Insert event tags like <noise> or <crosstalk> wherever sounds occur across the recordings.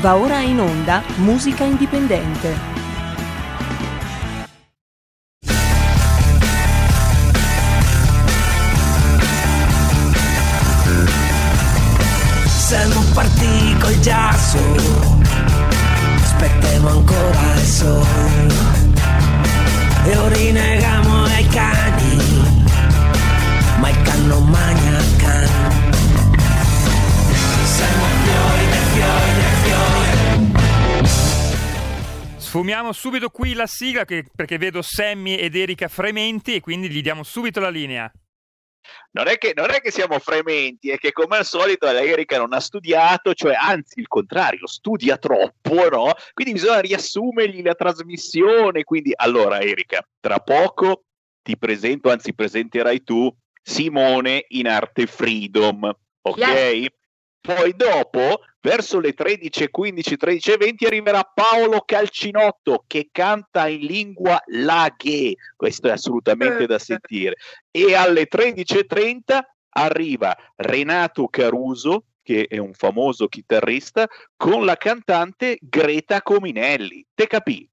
Va ora in onda Musica Indipendente. Sfumiamo subito qui la sigla che- perché vedo Sammy ed Erika frementi e quindi gli diamo subito la linea. Non è, che, non è che siamo frementi, è che come al solito Erika non ha studiato, cioè anzi il contrario, studia troppo, no? Quindi bisogna riassumergli la trasmissione. Quindi, allora Erika, tra poco ti presento, anzi presenterai tu Simone in arte Freedom, ok? Yes. Poi dopo, verso le 13.15, 13.20 arriverà Paolo Calcinotto che canta in lingua laghe. Questo è assolutamente da sentire. E alle 13.30 arriva Renato Caruso, che è un famoso chitarrista, con la cantante Greta Cominelli. Te capì?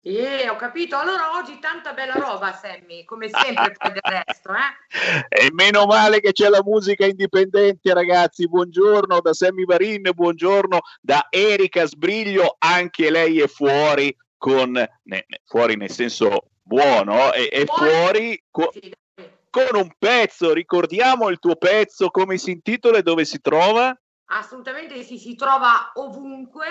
Eh, ho capito. Allora oggi tanta bella roba, Sammy, come sempre poi del resto, eh? E meno male che c'è la musica indipendente, ragazzi. Buongiorno da Sammy Varin, buongiorno da Erika Sbriglio, anche lei è fuori con ne- fuori nel senso buono, è, è Fuori- fuori co- con un pezzo. Ricordiamo il tuo pezzo, come si intitola e dove si trova? Assolutamente sì, si trova ovunque,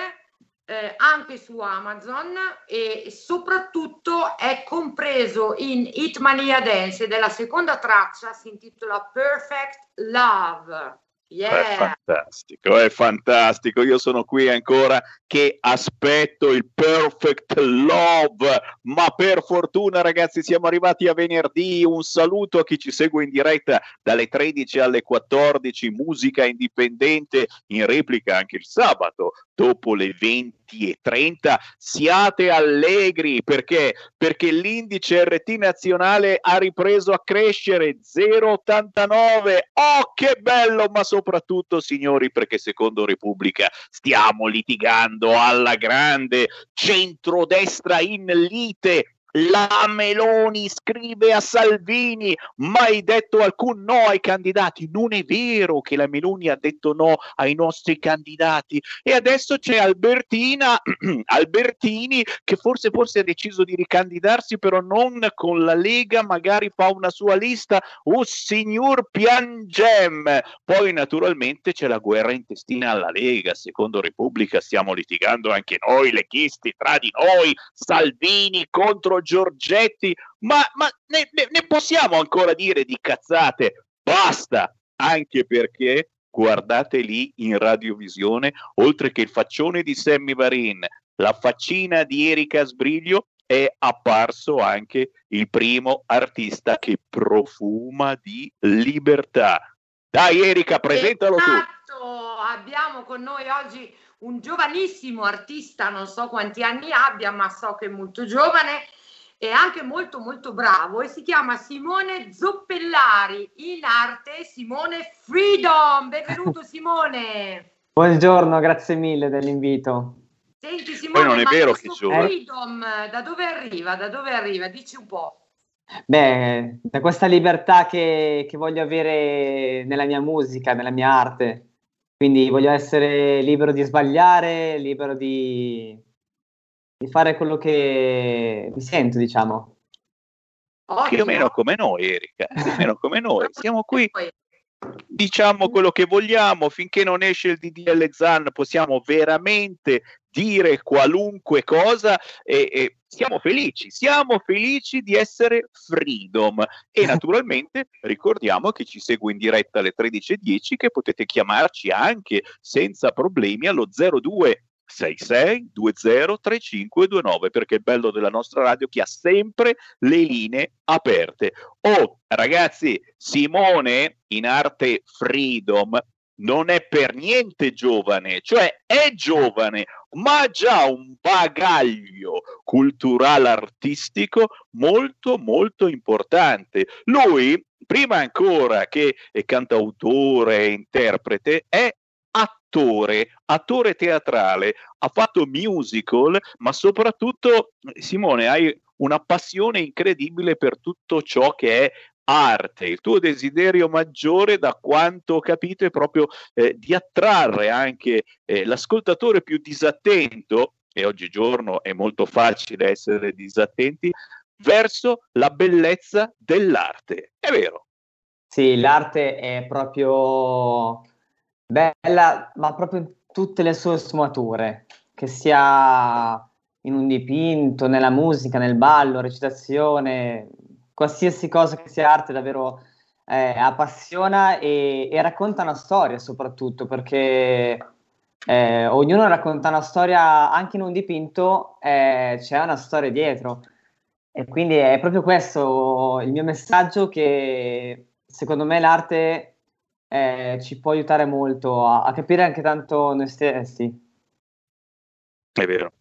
eh, anche su Amazon e soprattutto è compreso in Hitmania Dance ed è la seconda traccia, si intitola Perfect Love. È Yeah! fantastico, è fantastico. Io sono qui ancora che aspetto il perfect love, ma per fortuna ragazzi siamo arrivati a venerdì. Un saluto a chi ci segue in diretta dalle 13 alle 14, musica indipendente in replica anche il sabato dopo le 20 e 30. Siate allegri perché perché l'indice RT nazionale ha ripreso a crescere 0,89. Oh, che bello! Ma soprattutto, signori, perché secondo Repubblica stiamo litigando alla grande centrodestra in lite. La Meloni scrive a Salvini: mai detto alcun no ai candidati. Non è vero che la Meloni ha detto no ai nostri candidati. E adesso c'è Albertina, <clears throat> Albertini, che forse, forse ha deciso di ricandidarsi, però non con la Lega, magari fa una sua lista. Oh signor Piangem! Poi naturalmente c'è la guerra intestina alla Lega. Secondo Repubblica stiamo litigando anche noi, leghisti, tra di noi, Salvini contro Giorgetti. Ma, ma ne, ne- ne possiamo ancora dire di cazzate? Basta! Anche perché guardate lì in radiovisione, oltre che il faccione di Sammy Varin, la faccina di Erika Sbriglio, è apparso anche il primo artista che profuma di libertà. Dai Erika, presentalo tu. Esatto, abbiamo con noi oggi un giovanissimo artista, non so quanti anni abbia, ma so che è molto giovane e anche molto molto bravo e si chiama Simone Zoppellari, in arte Simone Freedom. Benvenuto <laughs> Simone. Buongiorno, grazie mille dell'invito. Senti Simone, non è ma vero che. Freedom da dove arriva? Da dove arriva? Dici un po'. Beh, da questa libertà che, che voglio avere nella mia musica, nella mia arte. Quindi voglio essere libero di sbagliare, libero di, di fare quello che mi sento, diciamo. Più o meno come noi, Erika, più o <laughs> meno come noi. Siamo qui, diciamo quello che vogliamo, finché non esce il DDL Zan possiamo veramente dire qualunque cosa e, e siamo felici, siamo felici di essere freedom e <laughs> naturalmente ricordiamo che ci segue in diretta alle 13.10 che potete chiamarci anche senza problemi allo 02 66 20 3529 perché il bello della nostra radio è che ha sempre le linee aperte. Oh, ragazzi, Simone in arte Freedom non è per niente giovane, cioè è giovane, ma ha già un bagaglio culturale artistico molto molto importante. Lui, prima ancora che è cantautore e interprete, è attore, attore teatrale, ha fatto musical, ma soprattutto, Simone, hai una passione incredibile per tutto ciò che è arte. Il tuo desiderio maggiore, da quanto ho capito, è proprio eh, di attrarre anche eh, l'ascoltatore più disattento, e oggigiorno è molto facile essere disattenti, verso la bellezza dell'arte. È vero. Sì, l'arte è proprio bella, ma proprio in tutte le sue sfumature, che sia in un dipinto, nella musica, nel ballo, recitazione, qualsiasi cosa che sia arte davvero eh, appassiona e, e, racconta una storia soprattutto perché eh, ognuno racconta una storia, anche in un dipinto eh, c'è una storia dietro. E quindi è proprio questo il mio messaggio che secondo me l'arte eh, ci può aiutare molto a, a capire anche tanto noi stessi. È vero,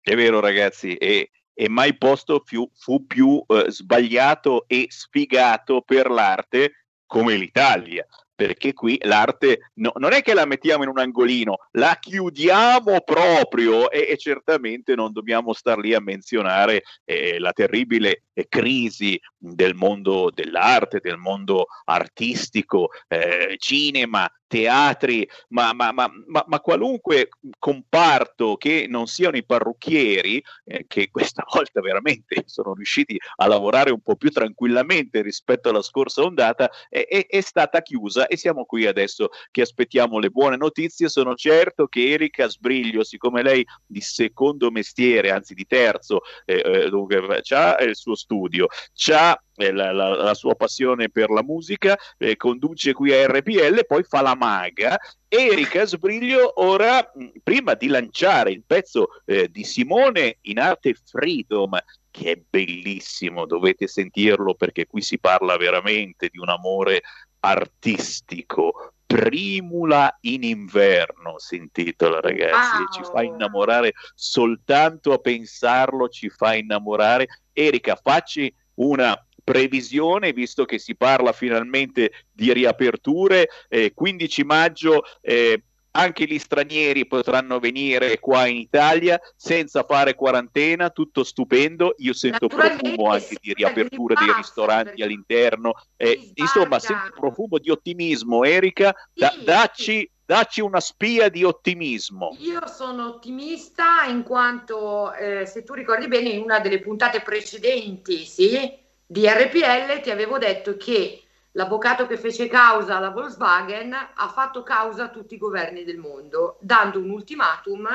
è vero ragazzi, e, e mai posto più, fu più eh, sbagliato e sfigato per l'arte come l'Italia perché qui l'arte no, non è che la mettiamo in un angolino, la chiudiamo proprio e, e certamente non dobbiamo star lì a menzionare eh, la terribile eh, crisi del mondo dell'arte, del mondo artistico, eh, cinema, teatri, ma, ma, ma, ma, qualunque comparto che non siano i parrucchieri, eh, che questa volta veramente sono riusciti a lavorare un po' più tranquillamente rispetto alla scorsa ondata, è, è, è stata chiusa e siamo qui adesso che aspettiamo le buone notizie. Sono certo che Erika Sbriglio, siccome lei di secondo mestiere, anzi di terzo, eh, eh dove ha il suo studio, c'ha eh, la, la, la, sua passione per la musica, eh, conduce qui a RPL, poi fa la maga. Erika Sbriglio ora, prima di lanciare il pezzo eh, di Simone in arte Freedom, che è bellissimo, dovete sentirlo perché qui si parla veramente di un amore artistico. Primula in inverno si intitola, ragazzi, wow. ci fa innamorare soltanto a pensarlo, ci fa innamorare. Erika, facci una previsione, visto che si parla finalmente di riaperture, eh, 15 maggio eh, anche gli stranieri potranno venire qua in Italia senza fare quarantena, tutto stupendo. Io sento profumo anche di riapertura dei ristoranti all'interno. Eh, insomma, sento profumo di ottimismo. Erika, da, dacci, dacci una spia di ottimismo. Io sono ottimista in quanto, eh, se tu ricordi bene, in una delle puntate precedenti, sì, di RPL ti avevo detto che l'avvocato che fece causa alla Volkswagen ha fatto causa a tutti i governi del mondo, dando un ultimatum,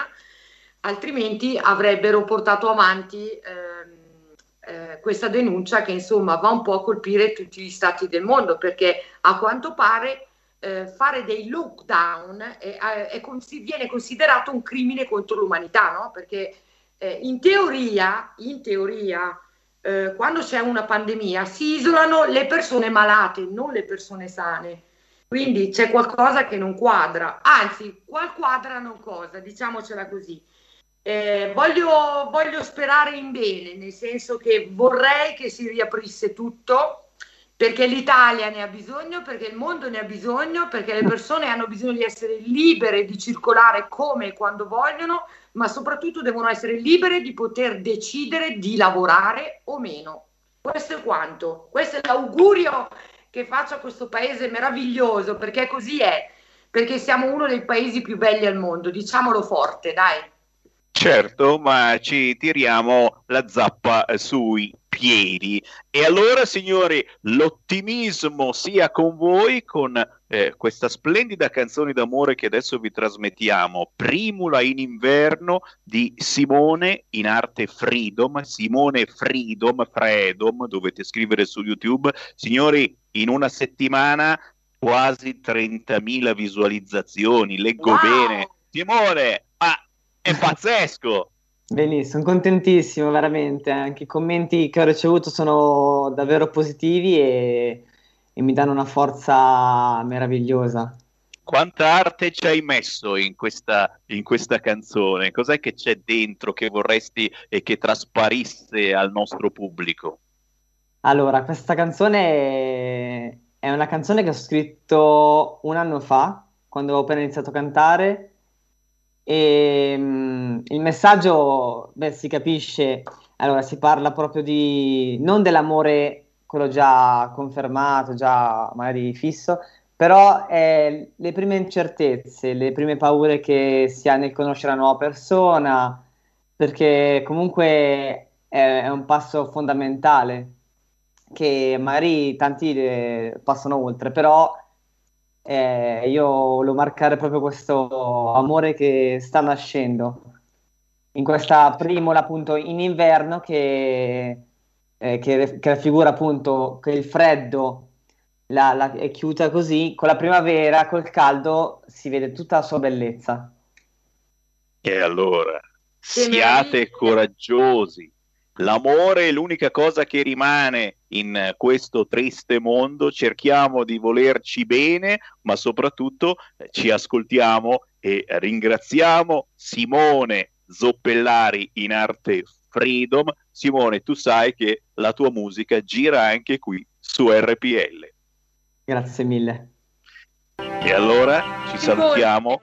altrimenti avrebbero portato avanti eh, eh, questa denuncia che insomma va un po' a colpire tutti gli stati del mondo, perché a quanto pare eh, fare dei lockdown è, è, è, viene considerato un crimine contro l'umanità, no? perché eh, in teoria, in teoria eh, quando c'è una pandemia si isolano le persone malate, non le persone sane. Quindi c'è qualcosa che non quadra, anzi, qual quadra non cosa, diciamocela così. Eh, voglio, voglio sperare in bene, nel senso che vorrei che si riaprisse tutto, perché l'Italia ne ha bisogno, perché il mondo ne ha bisogno, perché le persone hanno bisogno di essere libere di circolare come e quando vogliono, ma soprattutto devono essere libere di poter decidere di lavorare o meno. Questo è quanto. Questo è l'augurio che faccio a questo paese meraviglioso, perché così è, perché siamo uno dei paesi più belli al mondo, diciamolo forte, dai. Certo, ma ci tiriamo la zappa sui piedi. E allora, signori, l'ottimismo sia con voi con eh, questa splendida canzone d'amore che adesso vi trasmettiamo, Primula in inverno di Simone in arte Freedom, Simone Freedom, Freedom, dovete scrivere su YouTube. Signori, in una settimana quasi 30.000 visualizzazioni, leggo wow. bene. Simone, ah, è pazzesco! <laughs> Benissimo, contentissimo veramente, anche i commenti che ho ricevuto sono davvero positivi e, e mi danno una forza meravigliosa. Quanta arte ci hai messo in questa, in questa canzone? Cos'è che c'è dentro che vorresti e che trasparisse al nostro pubblico? Allora, questa canzone è una canzone che ho scritto un anno fa, quando ho appena iniziato a cantare. E mm, il messaggio, beh, si capisce, allora si parla proprio di non dell'amore, quello già confermato, già magari fisso, però è le prime incertezze, le prime paure che si ha nel conoscere una nuova persona, perché comunque è, è un passo fondamentale che magari tanti eh, passano oltre, però eh, io volevo marcare proprio questo amore che sta nascendo in questa primola appunto in inverno che, eh, che, che raffigura appunto che il freddo la, la, è chiusa così, con la primavera, col caldo si vede tutta la sua bellezza. E allora, siate coraggiosi, L'amore è l'unica cosa che rimane in questo triste mondo, cerchiamo di volerci bene, ma soprattutto eh, ci ascoltiamo e ringraziamo Simone Zoppellari in arte Freedom. Simone, tu sai che la tua musica gira anche qui su RPL. Grazie mille. E allora ci salutiamo.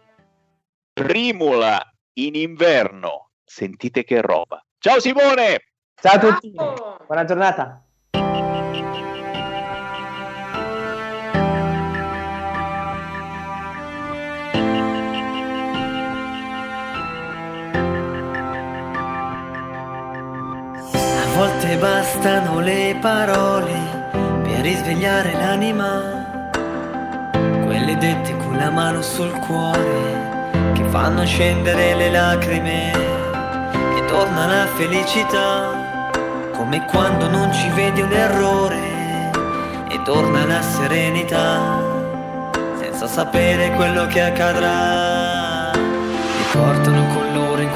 Primula in inverno. Sentite che roba. Ciao Simone! Ciao a tutti, buona giornata. A volte bastano le parole per risvegliare l'anima, quelle dette con la mano sul cuore che fanno scendere le lacrime e torna la felicità come quando non ci vedi un errore e torna la serenità, senza sapere quello che accadrà. Mi portano con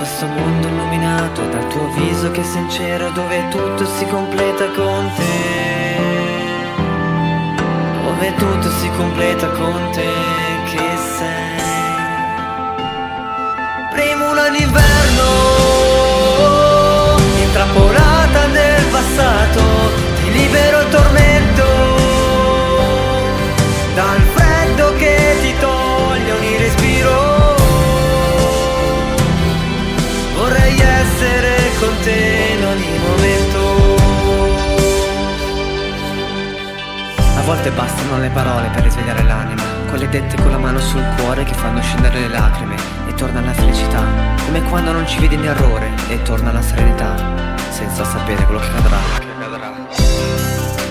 questo mondo illuminato dal tuo viso che è sincero dove tutto si completa con te. Dove tutto si completa con te che sei. Primula d'inverno intrappolata nel passato, ti libero tormento volte bastano le parole per risvegliare l'anima, quelle dette con la mano sul cuore che fanno scendere le lacrime e torna la felicità, come quando non ci vedi in errore e torna la serenità senza sapere quello che accadrà.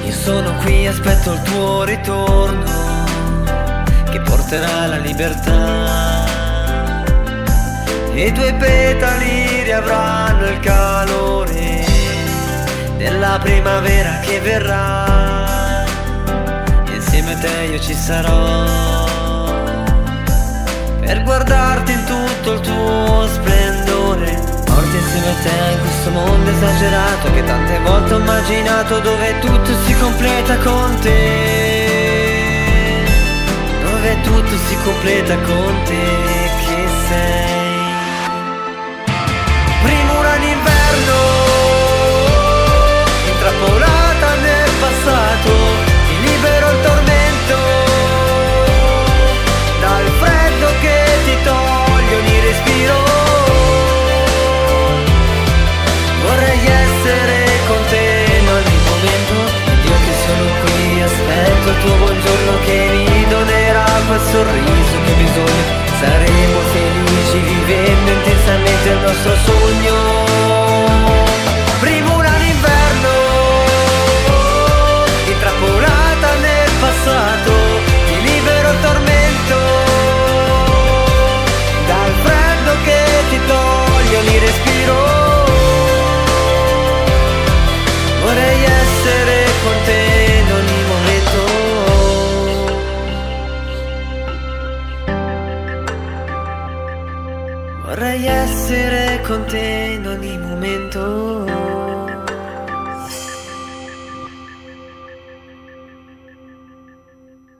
Io sono qui, aspetto il tuo ritorno, che porterà la libertà. I tuoi petali riavranno il calore della primavera che verrà. Te io ci sarò. Per guardarti in tutto il tuo splendore Morti insieme a te in questo mondo esagerato Che tante volte ho immaginato dove tutto si completa con te. Dove tutto si completa con te che sei? Primura d'inverno Intrappolata nel passato Ti libero il tormento sorriso che ho bisogno Saremo felici vivendo intensamente il nostro sogno Vorrei essere con te in ogni momento.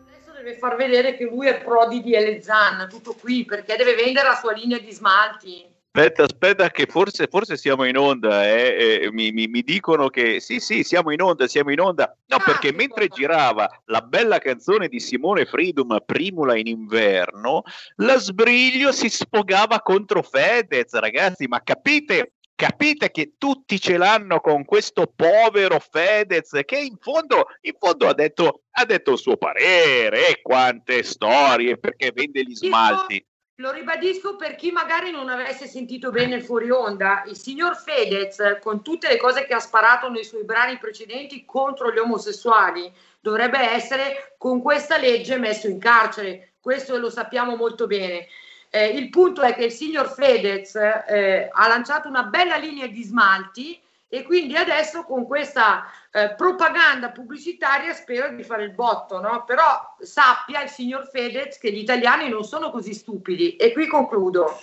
Adesso deve far vedere che lui è Prodi di Elezan, tutto qui, perché deve vendere la sua linea di smalti. Aspetta, aspetta, che forse, forse siamo in onda. Eh? Eh, mi, mi, mi, dicono che sì, sì, siamo in onda, siamo in onda. No, perché mentre girava la bella canzone di Simone Freedom, Primula in inverno, la sbriglio si sfogava contro Fedez, ragazzi. Ma capite capite che tutti ce l'hanno con questo povero Fedez che in fondo, in fondo ha, detto, ha detto il suo parere e quante storie perché vende gli smalti. Lo ribadisco per chi magari non avesse sentito bene il fuori onda, il signor Fedez, con tutte le cose che ha sparato nei suoi brani precedenti contro gli omosessuali, dovrebbe essere con questa legge messo in carcere. Questo lo sappiamo molto bene. Eh, il punto è che il signor Fedez eh, ha lanciato una bella linea di smalti e quindi adesso con questa eh, propaganda pubblicitaria spero di fare il botto, no? Però sappia il signor Fedez che gli italiani non sono così stupidi e qui concludo.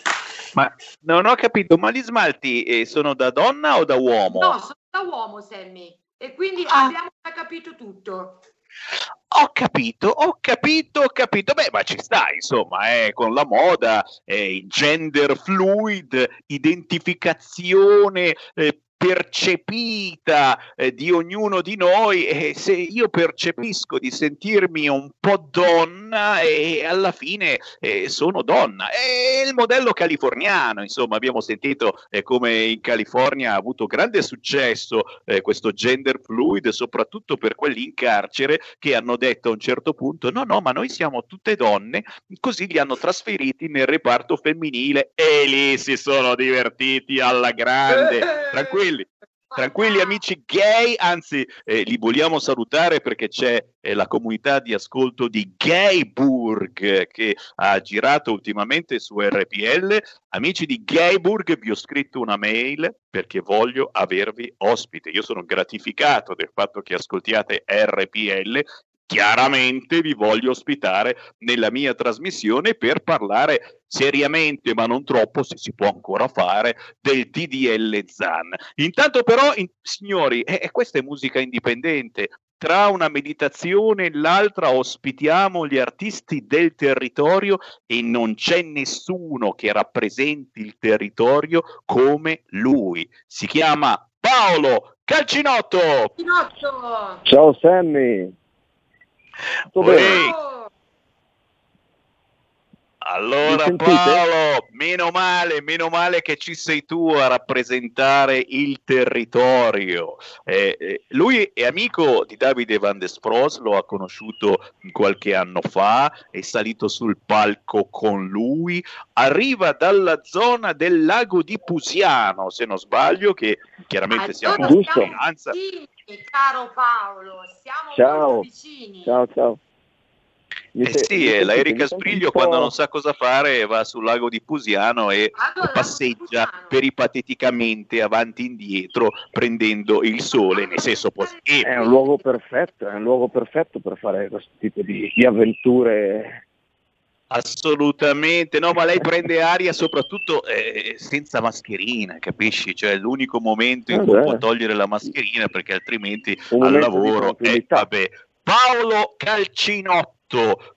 Ma non ho capito, ma gli smalti eh, sono da donna o da uomo? No, sono da uomo, Sammy. E quindi ah. abbiamo già capito tutto. Ho capito, ho capito, ho capito. Beh, ma ci sta, insomma, eh, con la moda, eh, gender fluid, identificazione eh, percepita eh, di ognuno di noi e se io percepisco di sentirmi un po' donna e alla fine eh, sono donna. È il modello californiano insomma abbiamo sentito eh, come in California ha avuto grande successo eh, questo gender fluid soprattutto per quelli in carcere che hanno detto a un certo punto no no ma noi siamo tutte donne così li hanno trasferiti nel reparto femminile e lì si sono divertiti alla grande tranquilli Tranquilli amici gay, anzi eh, li vogliamo salutare perché c'è eh, la comunità di ascolto di Gayburg che ha girato ultimamente su RPL. Amici di Gayburg, vi ho scritto una mail perché voglio avervi ospite. Io sono gratificato del fatto che ascoltiate RPL chiaramente vi voglio ospitare nella mia trasmissione per parlare seriamente, ma non troppo, se si può ancora fare, del DDL ZAN. Intanto però, in, signori, eh, questa è musica indipendente. Tra una meditazione e l'altra ospitiamo gli artisti del territorio e non c'è nessuno che rappresenti il territorio come lui. Si chiama Paolo Calcinotto. Calcinotto. Ciao Sammy. Allora Paolo, meno male, meno male che ci sei tu a rappresentare il territorio. Eh, eh, lui è amico di Davide Van Despros, lo ha conosciuto qualche anno fa, è salito sul palco con lui, arriva dalla zona del lago di Pusiano, se non sbaglio, che chiaramente siamo in vicinanza. Caro Paolo, siamo ciao. vicini. Ciao, ciao. Eh sì, è la Erika Sbriglio quando non sa cosa fare va sul lago di Pusiano e allora, passeggia peripateticamente avanti e indietro prendendo il sole, nel senso positivo. È un luogo perfetto, è un luogo perfetto per fare questo tipo di, di avventure Assolutamente, no, ma lei prende aria soprattutto eh, senza mascherina, capisci? Cioè è l'unico momento in cui può togliere la mascherina perché altrimenti al lavoro eh, vabbè. Paolo Calcinotto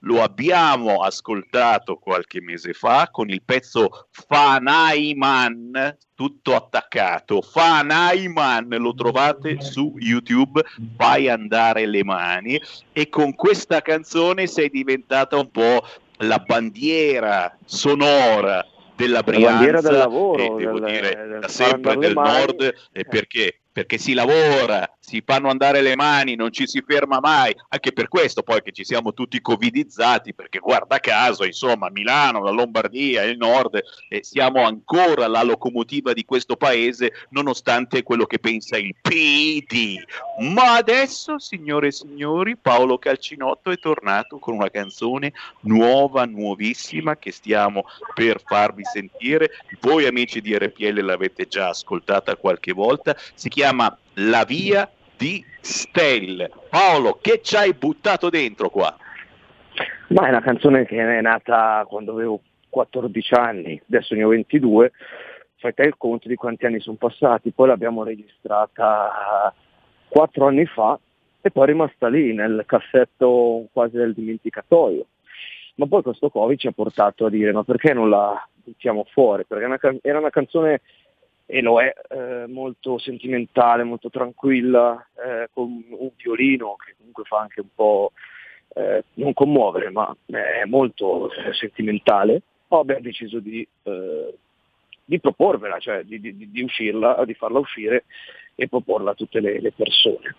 lo abbiamo ascoltato qualche mese fa con il pezzo Fanaiman, tutto attaccato. Fanaiman, lo trovate su YouTube, fai andare le mani e con questa canzone sei diventata un po' la bandiera sonora della Brianza, la bandiera del lavoro, e devo del, dire del da sempre del nord, e perché perché si lavora, si fanno andare le mani, non ci si ferma mai, anche per questo poi che ci siamo tutti covidizzati, perché guarda caso, insomma, Milano, la Lombardia, il nord, eh, siamo ancora la locomotiva di questo paese, nonostante quello che pensa il PD. Ma adesso, signore e signori, Paolo Calcinotto è tornato con una canzone nuova, nuovissima, che stiamo per farvi sentire. Voi amici di RPL l'avete già ascoltata qualche volta, si chiama chiama La via di Stelle. Paolo, che ci hai buttato dentro qua? Ma è una canzone che è nata quando avevo 14 anni, adesso ne ho 22, fai te il conto di quanti anni sono passati, poi l'abbiamo registrata 4 anni fa e poi è rimasta lì nel cassetto quasi del dimenticatoio. Ma poi questo Covid ci ha portato a dire ma perché non la buttiamo fuori, perché era una canzone, e lo è, eh, molto sentimentale, molto tranquilla, eh, con un violino che comunque fa anche un po' eh, non commuovere, ma è molto eh, sentimentale. Poi abbiamo deciso di, eh, di proporvela, cioè di, di, di, uscirla, di farla uscire e proporla a tutte le, le persone.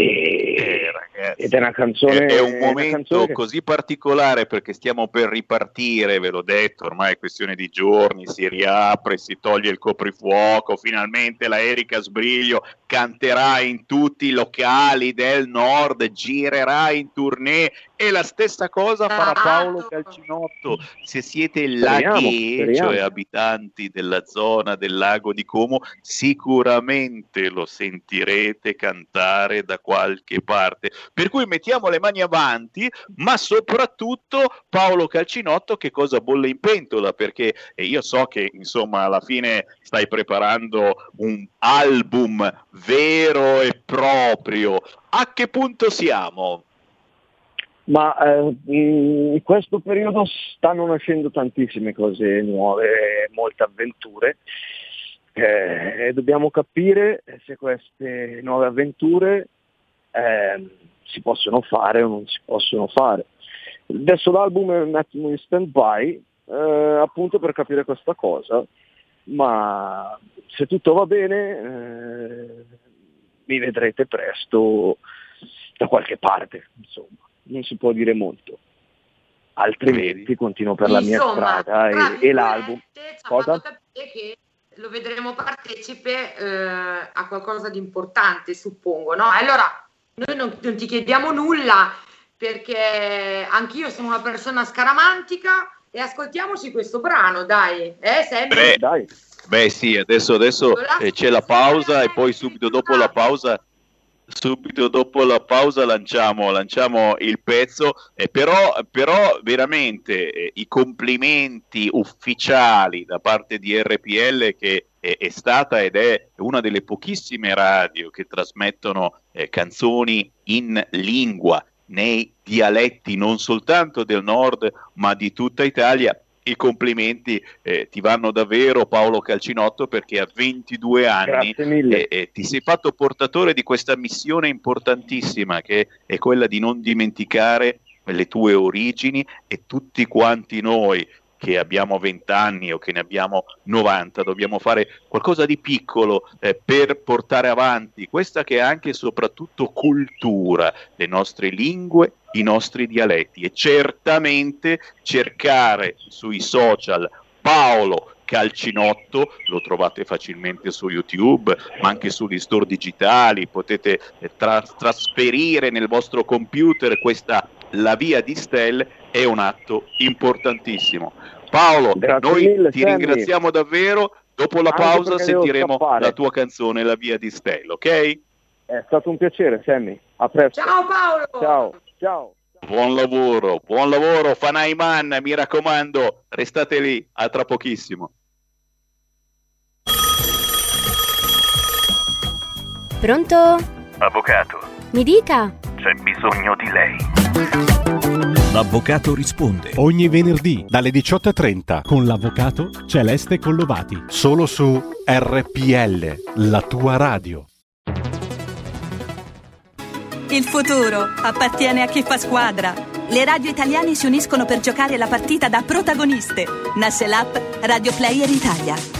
E, eh, ragazzi, ed è una canzone. È un momento che... così particolare perché stiamo per ripartire, ve l'ho detto, ormai è questione di giorni, si riapre, si toglie il coprifuoco, finalmente la Erika Sbriglio canterà in tutti i locali del nord, girerà in tournée e la stessa cosa farà Paolo Calcinotto. Se siete laghi, cioè abitanti della zona del lago di Como, sicuramente lo sentirete cantare da qualche parte. Per cui mettiamo le mani avanti, ma soprattutto Paolo Calcinotto che cosa bolle in pentola, perché io so che insomma alla fine stai preparando un album vero e proprio. A che punto siamo? ma eh, in questo periodo stanno nascendo tantissime cose nuove, molte avventure eh, e dobbiamo capire se queste nuove avventure eh, si possono fare o non si possono fare. Adesso l'album è un attimo in stand by eh, appunto per capire questa cosa, ma se tutto va bene eh, mi vedrete presto da qualche parte, insomma non si può dire molto. Altrimenti continuo per la mia strada e, e l'album. Cosa? Che lo vedremo partecipe eh, a qualcosa di importante, suppongo. No? Allora, noi non, non ti chiediamo nulla perché anch'io sono una persona scaramantica e ascoltiamoci questo brano, dai. Eh, Beh, dai. Beh sì, adesso, adesso eh, c'è la pausa e poi subito dopo la pausa subito dopo la pausa lanciamo, lanciamo il pezzo, eh, però, però, veramente eh, i complimenti ufficiali da parte di RPL che è, è, stata ed è una delle pochissime radio che trasmettono eh, canzoni in lingua nei dialetti non soltanto del nord ma di tutta Italia. I complimenti eh, ti vanno davvero Paolo Calcinotto perché a 22 anni eh, eh, ti sei fatto portatore di questa missione importantissima che è quella di non dimenticare le tue origini e tutti quanti noi che abbiamo 20 anni o che ne abbiamo 90, dobbiamo fare qualcosa di piccolo eh, per portare avanti questa che è anche e soprattutto cultura, le nostre lingue, i nostri dialetti. E certamente cercare sui social Paolo Calcinotto, lo trovate facilmente su YouTube, ma anche sugli store digitali, potete eh, tra- trasferire nel vostro computer questa La Via di Stel, è un atto importantissimo. Paolo, Grazie noi mille, ti Sammy. ringraziamo davvero, dopo la anche pausa sentiremo la tua canzone La Via di Stel, ok? È stato un piacere, Sammy. A presto. Ciao Paolo! Ciao, ciao. Buon lavoro, buon lavoro, Fanaiman, mi raccomando, restate lì, a tra pochissimo. Pronto? Avvocato. Mi dica. C'è bisogno di lei. L'avvocato risponde ogni venerdì dalle 18.30 con l'avvocato Celeste Collovati. Solo su RPL, la tua radio. Il futuro appartiene a chi fa squadra. Le radio italiane si uniscono per giocare la partita da protagoniste. Nasce l'app Radio Player Italia.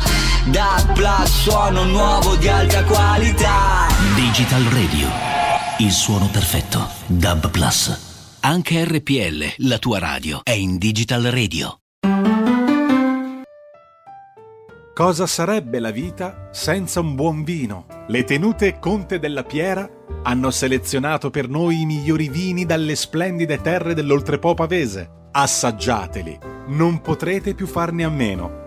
Da Plus suono nuovo di alta qualità Digital Radio, il suono perfetto. Dub Plus. Anche RPL, la tua radio, è in Digital Radio. Cosa sarebbe la vita senza un buon vino? Le tenute Conte della Piera hanno selezionato per noi i migliori vini dalle splendide terre dell'Oltrepo Pavese. Assaggiateli, non potrete più farne a meno.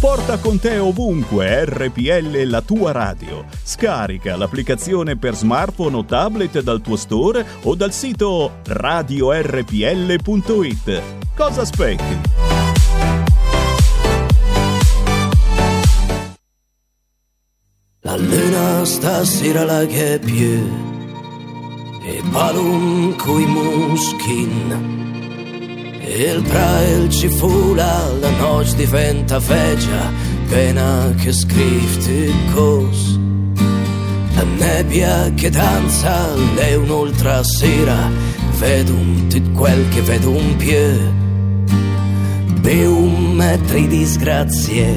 Porta con te ovunque RPL la tua radio. Scarica l'applicazione per smartphone o tablet dal tuo store o dal sito radiorpl.it. Cosa aspetti? La luna stasera la che e palum coi muschin il prael ci fula, la noce diventa vecchia, pena che scrivete cos. La nebbia che danza, è un'altra sera, vedo un tit quel che vedo un più. Beu un metro di disgrazie,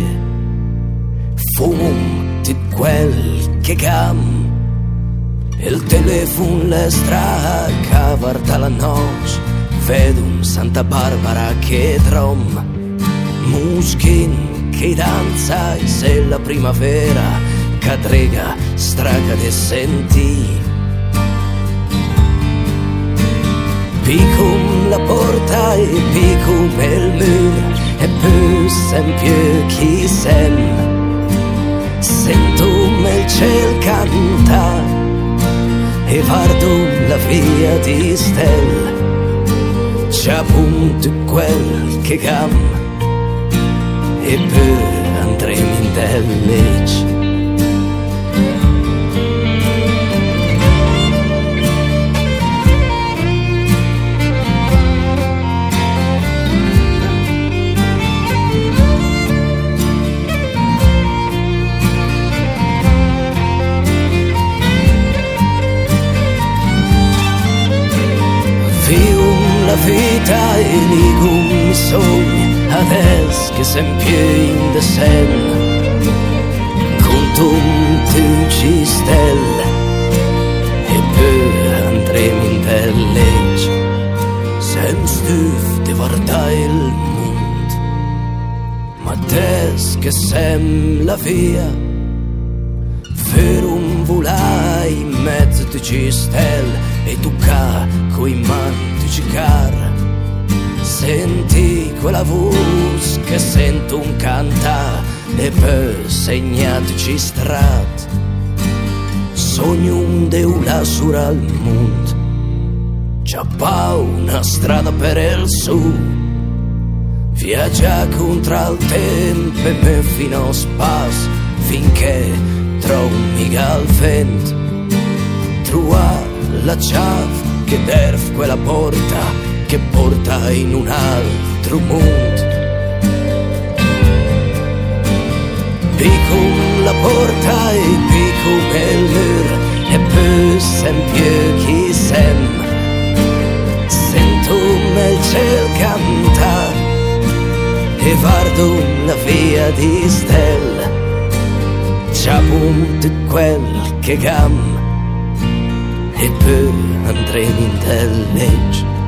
un tit quel che cam. Il telefono le stra cavarta la noce vedo un Santa Barbara che drom, Muschin che danza e se la primavera cadrega straga de senti. Picum la porta e picum il mur e più sempre chi sem. Sento il ciel canta e vardo la via di stelle c'è appunto quel che cam e poi andremo in dellici sempre in de sen con tutte ci stelle e poi andremo in dellegge sem stuf di guardare il mondo. Ma adesso che sem la via per un volare in mezzo di stelle e tu ca coi mani musicar Senti quella voce che sento un canta e poi segnateci strat. Sogno un deula sura al mondo C'ha una strada per il su. Viaggia contro il tempo e me fino a spas Finché trovi il vento Trova la chiave che derf quella porta che porta in un altro mondo. Picum la porta e picum el mur e poi sempre chi sem. Sento il ciel cantare e vardo la via di stella. C'ha punto quel che gam e poi andremo in dellegge. Oh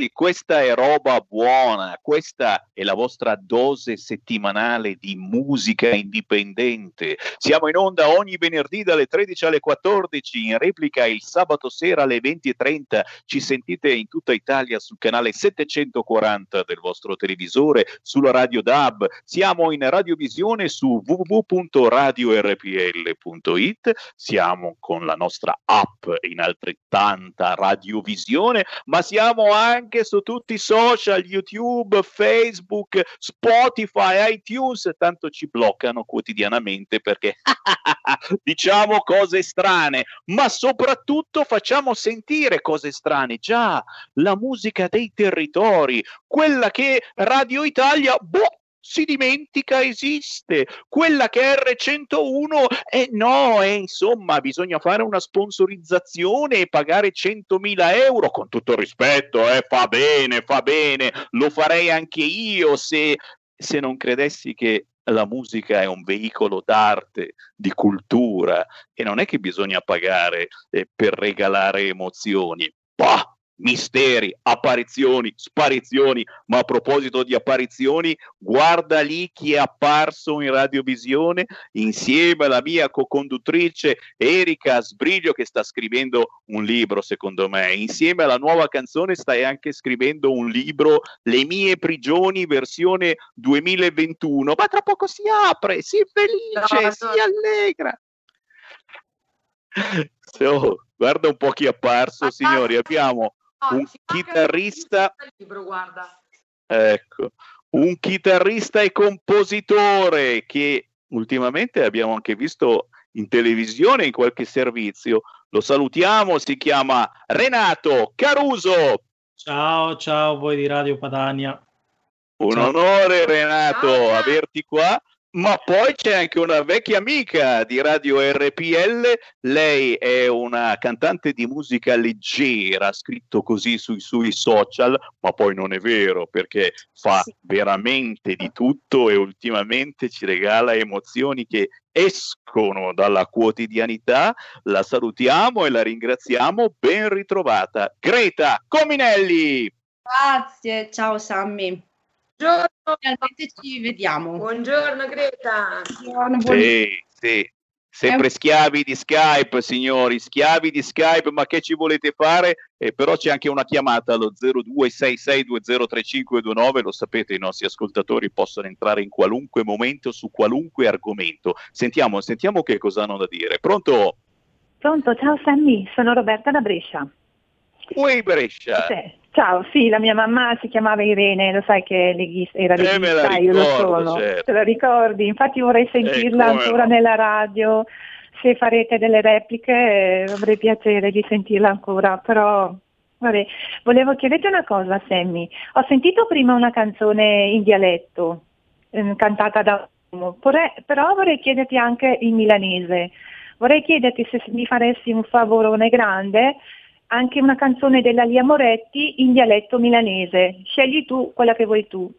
ragazzi, questa è roba buona, questa è la vostra dose settimanale di musica indipendente. Siamo in onda ogni venerdì dalle 13 alle 14, in replica il sabato sera alle 20.30. Ci sentite in tutta Italia sul canale 740 del vostro televisore, sulla radio DAB. Siamo in radiovisione su www.radiorpl.it. Siamo con la nostra app in altrettanta radiovisione, ma siamo anche su tutti i social, YouTube, Facebook, Spotify, iTunes, tanto ci bloccano quotidianamente perché <laughs> diciamo cose strane, ma soprattutto facciamo sentire cose strane. Già, la musica dei territori, quella che Radio Italia, boh, si dimentica esiste. Quella che è R101, eh no, eh, insomma, bisogna fare una sponsorizzazione e pagare 100.000 euro, con tutto rispetto, eh, fa bene, fa bene, lo farei anche io se, se non credessi che la musica è un veicolo d'arte, di cultura e non è che bisogna pagare eh, per regalare emozioni. Bah, misteri, apparizioni, sparizioni, ma a proposito di apparizioni, guarda lì chi è apparso in radiovisione insieme alla mia co-conduttrice Erika Sbriglio che sta scrivendo un libro secondo me, insieme alla nuova canzone stai anche scrivendo un libro Le mie prigioni versione 2021, ma tra poco si apre, si felice, no, si allegra. <laughs> So, guarda un po' chi è apparso, signori. Abbiamo un chitarrista. Libro, ecco, un chitarrista e compositore che ultimamente abbiamo anche visto in televisione in qualche servizio. Lo salutiamo, si chiama Renato Caruso. Ciao, ciao voi di Radio Padania. Un ciao. onore Renato ciao. averti qua. Ma poi c'è anche una vecchia amica di Radio RPL, lei è una cantante di musica leggera, scritto così sui suoi social, ma poi non è vero perché fa sì. veramente di tutto e ultimamente ci regala emozioni che escono dalla quotidianità. La salutiamo e la ringraziamo, ben ritrovata. Greta Cominelli! Grazie, ciao Sammy. Buongiorno, finalmente ci vediamo. Buongiorno Greta. Buongiorno, sì, sì. Sempre un... schiavi di Skype, signori, schiavi di Skype, ma che ci volete fare? Eh, però c'è anche una chiamata allo 0266203529, lo sapete, i nostri ascoltatori possono entrare in qualunque momento su qualunque argomento. Sentiamo, sentiamo che cosa hanno da dire. Pronto? Pronto, ciao Sammy, sono Roberta da Brescia. Ui Brescia. Sì. Ciao, sì, la mia mamma si chiamava Irene, lo sai che leghista, era leghista, eh, ricordo, io lo sono, certo. te la ricordi? Infatti vorrei sentirla eh, ancora no. nella radio, se farete delle repliche eh, avrei piacere di sentirla ancora, però vabbè. volevo chiederti una cosa Sammy, ho sentito prima una canzone in dialetto, eh, cantata da uomo, però vorrei chiederti anche in milanese, vorrei chiederti se mi faresti un favorone grande anche una canzone della Lia Moretti in dialetto milanese. Scegli tu quella che vuoi tu.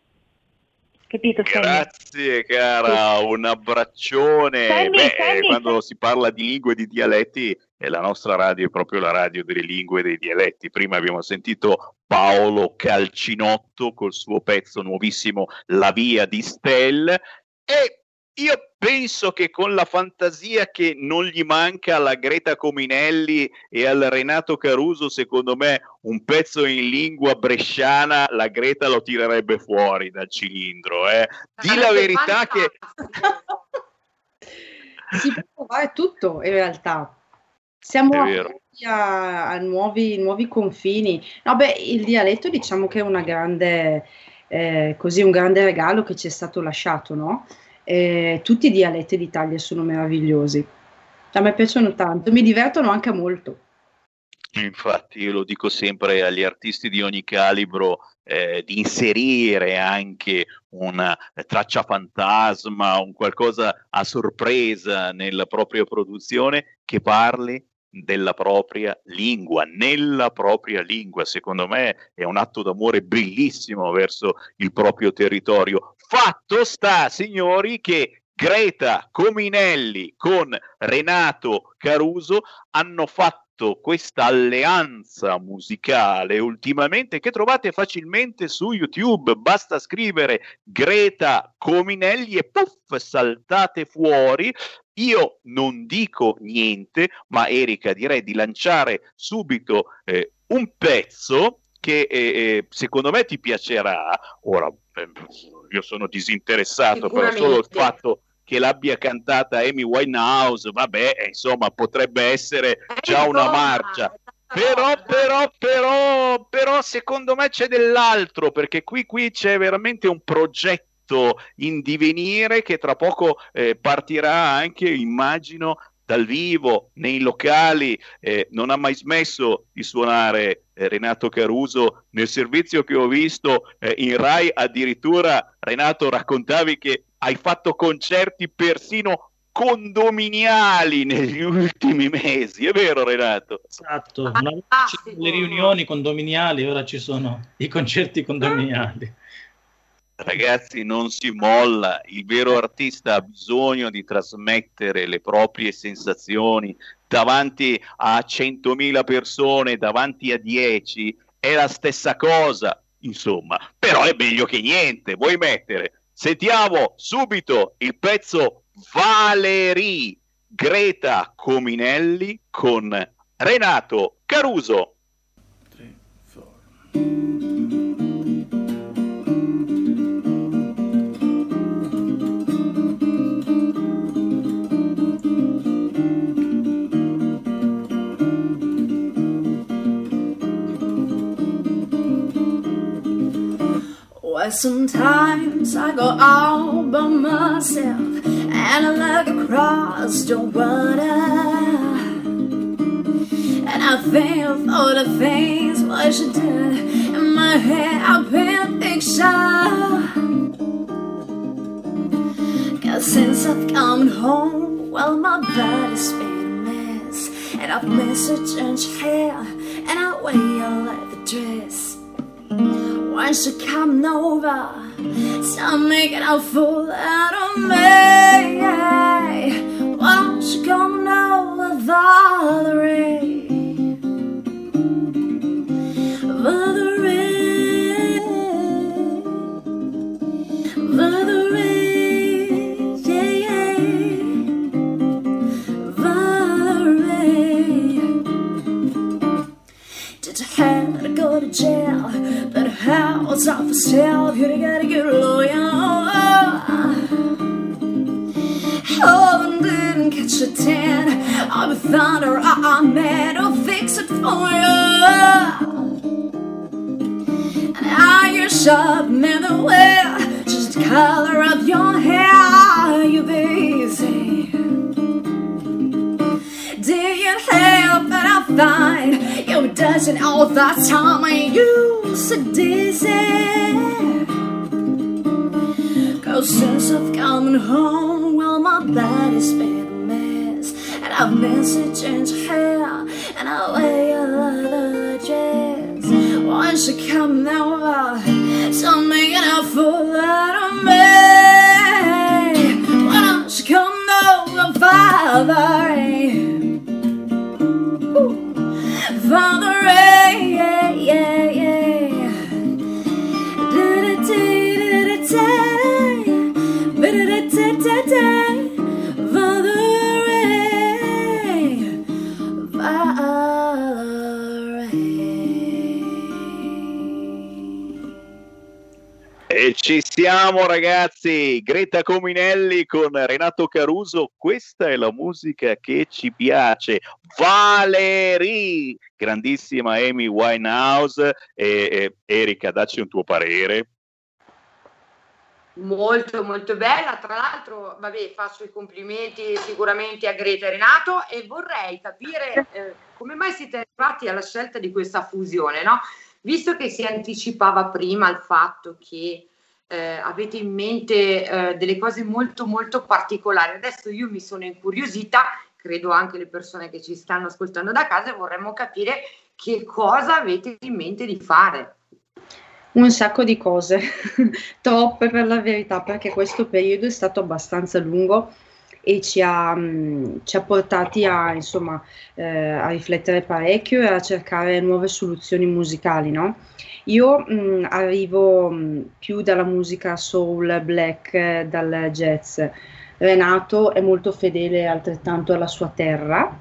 Capito? Grazie cara, un abbraccione. Sammy, Beh, Sammy, quando Sammy. si parla di lingue e di dialetti, e la nostra radio è proprio la radio delle lingue e dei dialetti. Prima abbiamo sentito Paolo Calcinotto col suo pezzo nuovissimo La via di Stel e io penso che con la fantasia che non gli manca alla Greta Cominelli e al Renato Caruso, secondo me un pezzo in lingua bresciana la Greta lo tirerebbe fuori dal cilindro. Eh. Di la verità che... si può fare tutto in realtà. Siamo a, a nuovi, nuovi confini. No, beh, il dialetto diciamo che è una grande, eh, così, un grande regalo che ci è stato lasciato, no? Eh, tutti i dialetti d'Italia sono meravigliosi. A me piacciono tanto, mi divertono anche molto. Infatti, io lo dico sempre agli artisti di ogni calibro eh, di inserire anche una traccia fantasma, un qualcosa a sorpresa nella propria produzione che parli della propria lingua, nella propria lingua. Secondo me è un atto d'amore bellissimo verso il proprio territorio. Fatto sta, signori, che Greta Cominelli con Renato Caruso hanno fatto fatto questa alleanza musicale ultimamente che trovate facilmente su YouTube. Basta scrivere Greta Cominelli e puff, saltate fuori. Io non dico niente, ma Erika direi di lanciare subito eh, un pezzo che eh, eh secondo me ti piacerà. Ora, eh, io sono disinteressato, però solo il fatto che l'abbia cantata Amy Winehouse, vabbè, eh, insomma, potrebbe essere già una marcia. Però, però, però, però, secondo me c'è dell'altro, perché qui, qui c'è veramente un progetto in divenire che tra poco eh, partirà anche, immagino, dal vivo, nei locali, eh, non ha mai smesso di suonare eh, Renato Caruso nel servizio che ho visto eh, in Rai, addirittura Renato raccontavi che hai fatto concerti persino condominiali negli <laughs> ultimi mesi, è vero Renato? Esatto, una volta le riunioni condominiali, ora ci sono i concerti condominiali. Ragazzi, non si molla, il vero artista ha bisogno di trasmettere le proprie sensazioni davanti a 100.000 persone, davanti a 10, è la stessa cosa, insomma, però è meglio che niente, vuoi mettere Sentiamo subito il pezzo Valerie Greta Cominelli con Renato Caruso. Sometimes I go all by myself and I look across the water and I of all the things what she did in my head. I paint a picture. Cause since I've come home, well my body's been a mess and I've missed her change hair and I wear like the dress. Don't you come over? Stop making a fool out of me. Why don't you come over, Valerie? Valerie, Valerie, yeah, yeah. Valerie. Did you have to go to jail? How it's not for. You a lawyer. Oh, and didn't catch a. I'll be thunder. Ah, I met. I'll fix it for you. And I your shop never wear. Just color up your hair. You busy. Did you help that I find you dancing all that time and you so dizzy? Cause since I've come home, well, my body's been a mess. And I've missed a change of hair, and I wear a leather dress. Why don't you come over? Ci siamo ragazzi, Greta Cominelli con Renato Caruso, questa è la musica che ci piace. Valerie, grandissima Amy Winehouse, e, e, Erika, dacci un tuo parere. Molto molto bella, tra l'altro vabbè faccio i complimenti sicuramente a Greta e Renato e vorrei capire eh, come mai siete arrivati alla scelta di questa fusione, no? Visto che si anticipava prima al fatto che eh, avete in mente eh, delle cose molto molto particolari, adesso io mi sono incuriosita, credo anche le persone che ci stanno ascoltando da casa e vorremmo capire che cosa avete in mente di fare. Un sacco di cose, <laughs> troppe per la verità, perché questo periodo è stato abbastanza lungo e ci ha, mh, ci ha portati a, insomma, eh, a riflettere parecchio e a cercare nuove soluzioni musicali, no? Io mh, arrivo mh, più dalla musica soul, black, eh, dal jazz. Renato è molto fedele altrettanto alla sua terra,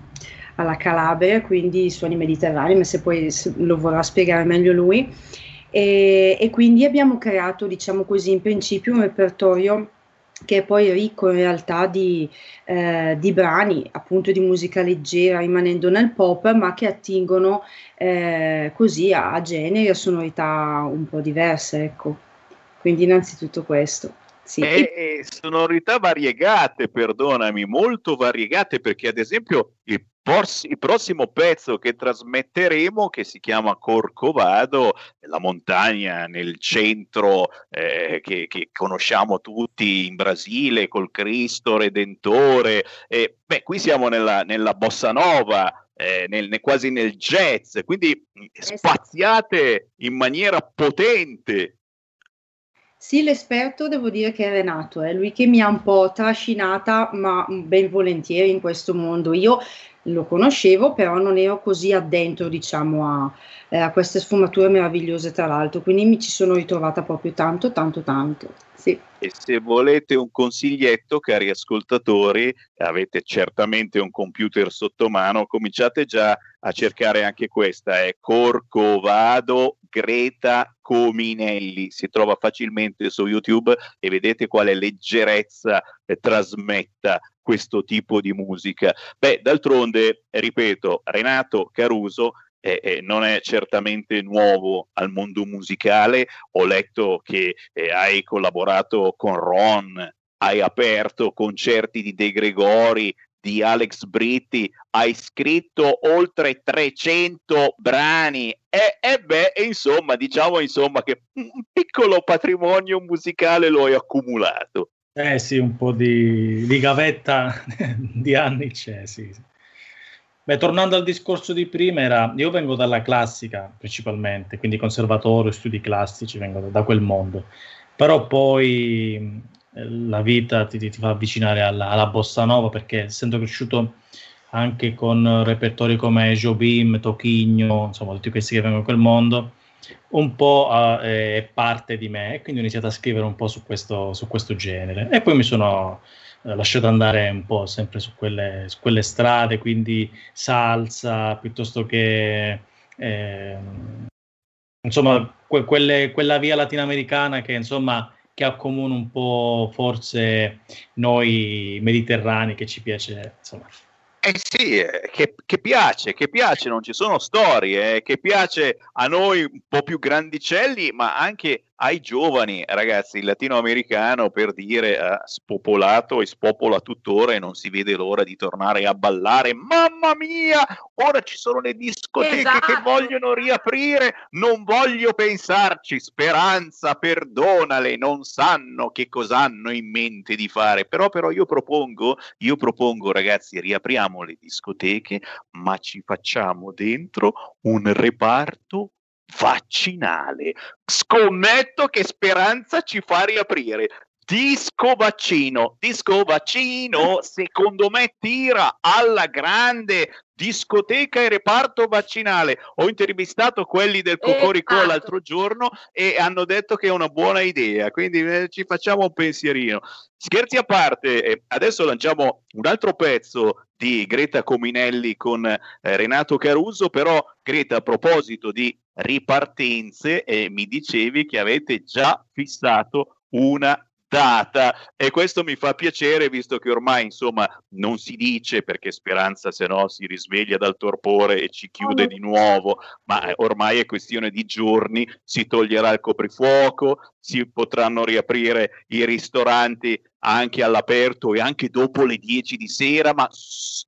alla Calabria, quindi i suoni mediterranei, ma se poi lo vorrà spiegare meglio lui. E, e quindi abbiamo creato, diciamo così, in principio un repertorio che è poi ricco in realtà di, eh, di, brani appunto di musica leggera rimanendo nel pop ma che attingono eh, così a, a generi a sonorità un po' diverse ecco quindi innanzitutto questo sì. E, e sonorità variegate, perdonami, molto variegate, perché ad esempio il, il, prossimo pezzo che trasmetteremo, che si chiama Corcovado, la montagna nel centro eh, che, che, conosciamo tutti in Brasile, col Cristo Redentore, eh, beh, qui siamo nella, nella bossa nova, eh, nel, nel, quasi nel jazz, quindi spaziate in maniera potente sì, l'esperto devo dire che è Renato, è lui che mi ha un po' trascinata, ma ben volentieri in questo mondo. Io lo conoscevo, però non ero così addentro, diciamo, a, eh, a queste sfumature meravigliose, tra l'altro, quindi mi ci sono ritrovata proprio tanto, tanto, tanto. Sì. E se volete un consiglietto, cari ascoltatori, avete certamente un computer sotto mano, cominciate già a cercare anche questa, è Corcovado Greta Cominelli, si trova facilmente su YouTube e vedete quale leggerezza eh, trasmetta questo tipo di musica. Beh, d'altronde, ripeto, Renato Caruso eh, eh, non è certamente nuovo al mondo musicale. Ho letto che eh, hai collaborato con Ron, hai aperto concerti di De Gregori, di Alex Britti, hai scritto oltre 300 brani e, e beh, insomma, diciamo insomma che un piccolo patrimonio musicale lo hai accumulato. Eh sì, un po' di, di gavetta <laughs> di anni c'è, sì. Beh, tornando al discorso di prima, era, io vengo dalla classica principalmente, quindi conservatorio, studi classici, vengo da, da quel mondo. Però poi la vita ti, ti fa avvicinare alla, alla, bossa nova perché essendo cresciuto anche con repertori come Jobim, Tochigno, insomma tutti questi che vengono da quel mondo, un po' è parte di me quindi ho iniziato a scrivere un po' su questo, su questo genere e poi mi sono uh, lasciato andare un po' sempre su quelle, su quelle strade, quindi salsa piuttosto che... Eh, insomma, que- quelle, quella via latinoamericana che insomma che accomuna un po' forse noi mediterranei che ci piace, insomma. Eh sì, eh, che, che, piace, che piace, non ci sono storie, eh, che piace a noi un po' più grandicelli, ma anche ai giovani ragazzi, il latinoamericano per dire ha spopolato e spopola tuttora e non si vede l'ora di tornare a ballare. Mamma mia, ora ci sono le discoteche esatto. che vogliono riaprire, non voglio pensarci, speranza, perdonale, non sanno che cosa hanno in mente di fare, però, però io propongo, io propongo ragazzi, riapriamo le discoteche, ma ci facciamo dentro un reparto vaccinale. Scommetto che Speranza ci fa riaprire. Disco vaccino, disco vaccino, secondo me tira alla grande discoteca e reparto vaccinale. Ho intervistato quelli del Cocorico esatto. l'altro giorno e hanno detto che è una buona idea, quindi eh, ci facciamo un pensierino. Scherzi a parte, eh, adesso lanciamo un altro pezzo di Greta Cominelli con eh, Renato Caruso, però Greta a proposito di ripartenze eh, mi dicevi che avete già fissato una data. E questo mi fa piacere visto che ormai insomma non si dice perché Speranza se no si risveglia dal torpore e ci chiude di nuovo ma ormai è questione di giorni si toglierà il coprifuoco si potranno riaprire i ristoranti anche all'aperto e anche dopo le 10 di sera, ma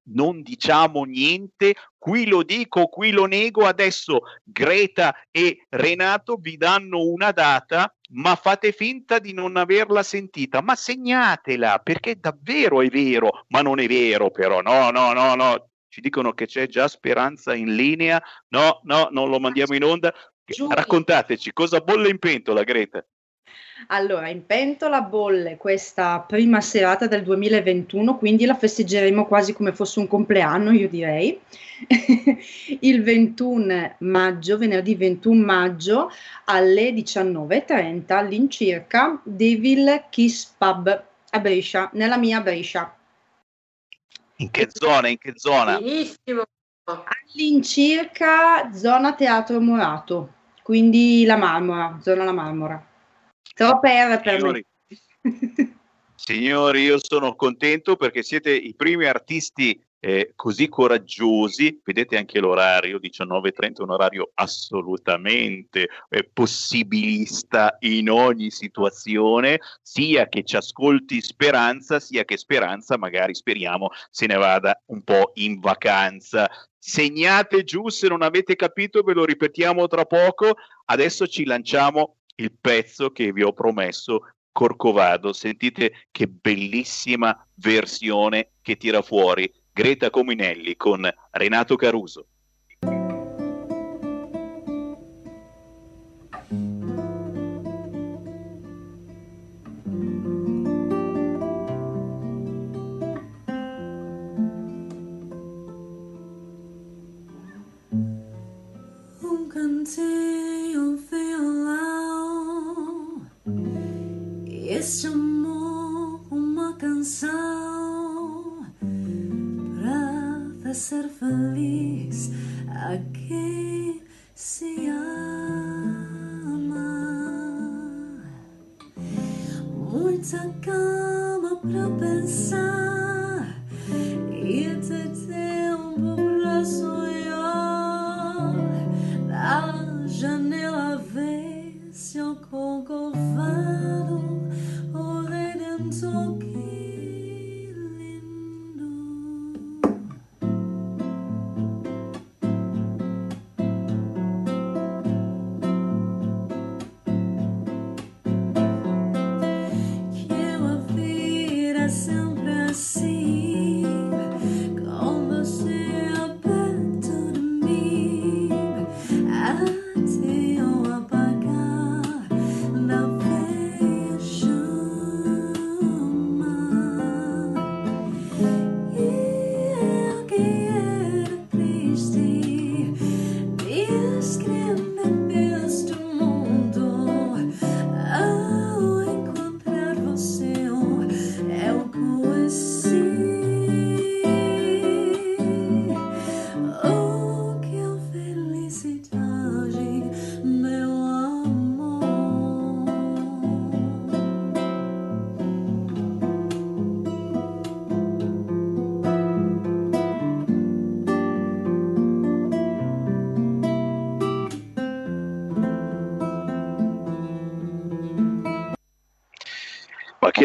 non diciamo niente. Qui lo dico, qui lo nego. Adesso Greta e Renato vi danno una data, ma fate finta di non averla sentita. Ma segnatela perché davvero è vero, ma non è vero, però. No, no, no, no. Ci dicono che c'è già speranza in linea. No, no, non lo mandiamo in onda. Raccontateci cosa bolle in pentola, Greta. Allora, in pentola bolle questa prima serata del 2021, quindi la festeggeremo quasi come fosse un compleanno, io direi. <laughs> Il 21 maggio, venerdì 21 maggio alle 19.30 all'incirca Devil Kiss Pub a Brescia, nella mia Brescia. In che zona? In che zona? Benissimo. All'incirca zona Teatro Morato, quindi la Marmora, zona La Marmora. Troppe R per Signori, me. Signori, io sono contento perché siete i primi artisti eh, così coraggiosi. Vedete anche l'orario, 19.30, un orario assolutamente eh, possibilista in ogni situazione, sia che ci ascolti Speranza, sia che Speranza, magari speriamo, se ne vada un po' in vacanza. Segnate giù se non avete capito, ve lo ripetiamo tra poco. Adesso ci lanciamo il pezzo che vi ho promesso Corcovado. Sentite che bellissima versione che tira fuori Greta Cominelli con Renato Caruso.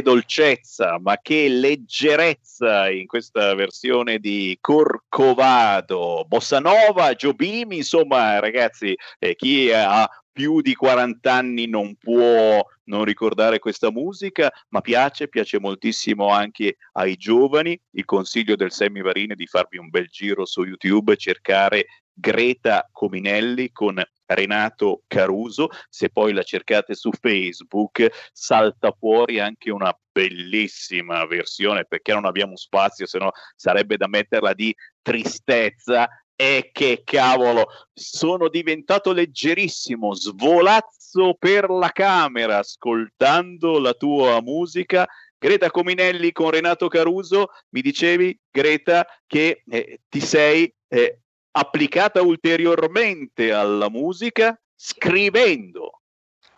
Dolcezza, ma che leggerezza in questa versione di Corcovado, Bossa Nova, Giobimi, insomma ragazzi, eh, chi ha più di 40 anni non può non ricordare questa musica, ma piace, piace moltissimo anche ai giovani. Il consiglio del Sammy Varine è di farvi un bel giro su YouTube, cercare Greta Cominelli con Renato Caruso, se poi la cercate su Facebook salta fuori anche una bellissima versione perché non abbiamo spazio, se no sarebbe da metterla di tristezza e che cavolo, sono diventato leggerissimo, svolazzo per la camera ascoltando la tua musica. Greta Cominelli con Renato Caruso, mi dicevi Greta che eh, ti sei eh, applicata ulteriormente alla musica scrivendo.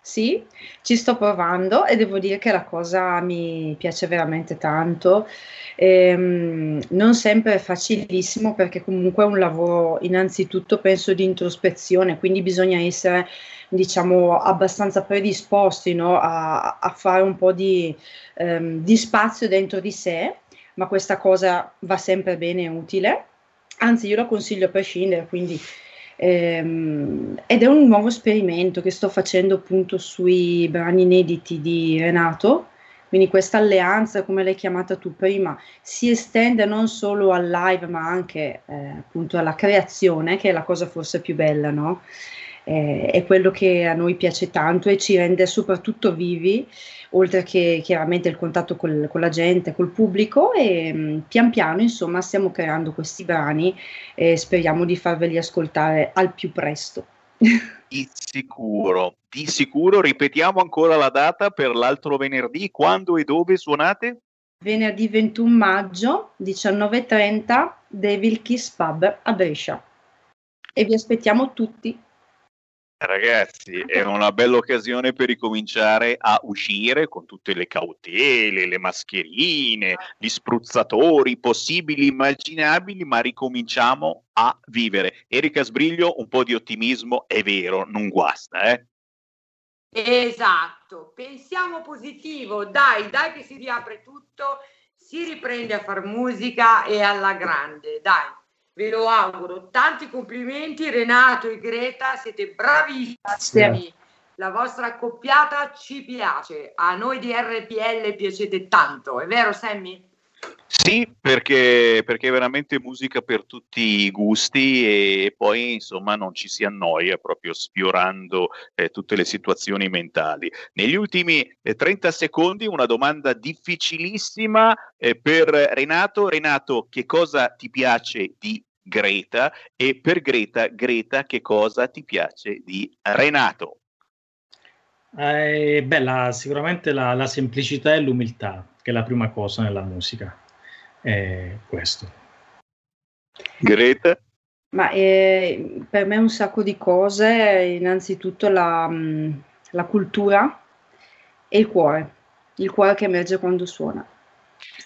Sì, ci sto provando e devo dire che la cosa mi piace veramente tanto. Ehm, non sempre è facilissimo perché comunque è un lavoro innanzitutto penso di introspezione, quindi bisogna essere diciamo abbastanza predisposti no, a, a fare un po' di, ehm, di spazio dentro di sé, ma questa cosa va sempre bene e utile. Anzi, io lo consiglio a prescindere, quindi Ehm, ed è un nuovo esperimento che sto facendo appunto sui brani inediti di Renato. Quindi questa alleanza, come l'hai chiamata tu prima, si estende non solo al live, ma anche eh, appunto alla creazione, che è la cosa forse più bella, no? Eh, è quello che a noi piace tanto e ci rende soprattutto vivi, oltre che chiaramente il contatto col, con la gente, col pubblico e mh, pian piano insomma stiamo creando questi brani e speriamo di farveli ascoltare al più presto. <laughs> Di sicuro, di sicuro. Ripetiamo ancora la data per l'altro venerdì, quando e dove suonate? Venerdì 21 maggio 19.30 Devil Kiss Pub a Brescia e vi aspettiamo tutti. Ragazzi, è una bella occasione per ricominciare a uscire con tutte le cautele, le mascherine, gli spruzzatori possibili, immaginabili, ma ricominciamo a vivere. Erika Sbriglio, un po' di ottimismo, è vero, non guasta, eh? Esatto, pensiamo positivo, dai, dai che si riapre tutto, si riprende a far musica e alla grande, dai, ve lo auguro. Tanti complimenti Renato e Greta, siete bravissimi. Grazie. La vostra accoppiata ci piace, a noi di RPL piacete tanto, è vero Sammy? Sì, perché, perché è veramente musica per tutti i gusti e poi insomma non ci si annoia proprio sfiorando eh, tutte le situazioni mentali. Negli ultimi eh, 30 secondi una domanda difficilissima eh, per Renato. Renato, che cosa ti piace di Greta? E per Greta, Greta, che cosa ti piace di Renato? Eh, bella, sicuramente la, la semplicità e l'umiltà, che è la prima cosa nella musica. È questo. Greta? Ma eh, per me un sacco di cose, innanzitutto la, mh, la cultura e il cuore, il cuore che emerge quando suona.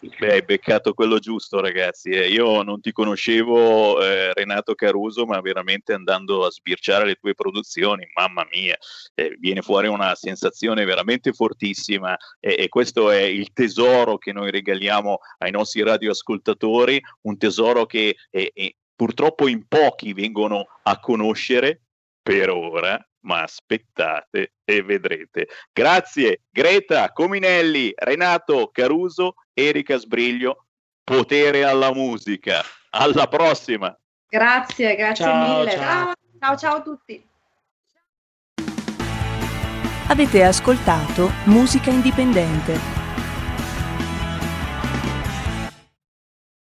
Beh, hai beccato quello giusto, ragazzi. Eh, io non ti conoscevo, eh, Renato Caruso, ma veramente andando a sbirciare le tue produzioni, mamma mia, eh, viene fuori una sensazione veramente fortissima e questo è il tesoro che noi regaliamo ai nostri radioascoltatori, un tesoro che purtroppo in pochi vengono a conoscere per ora, ma aspettate e vedrete. Grazie Greta Cominelli, Renato Caruso, Erika Sbriglio, potere alla musica. Alla prossima. Grazie, grazie Ciao, mille. ciao. ciao, ciao a tutti. Avete ascoltato Musica Indipendente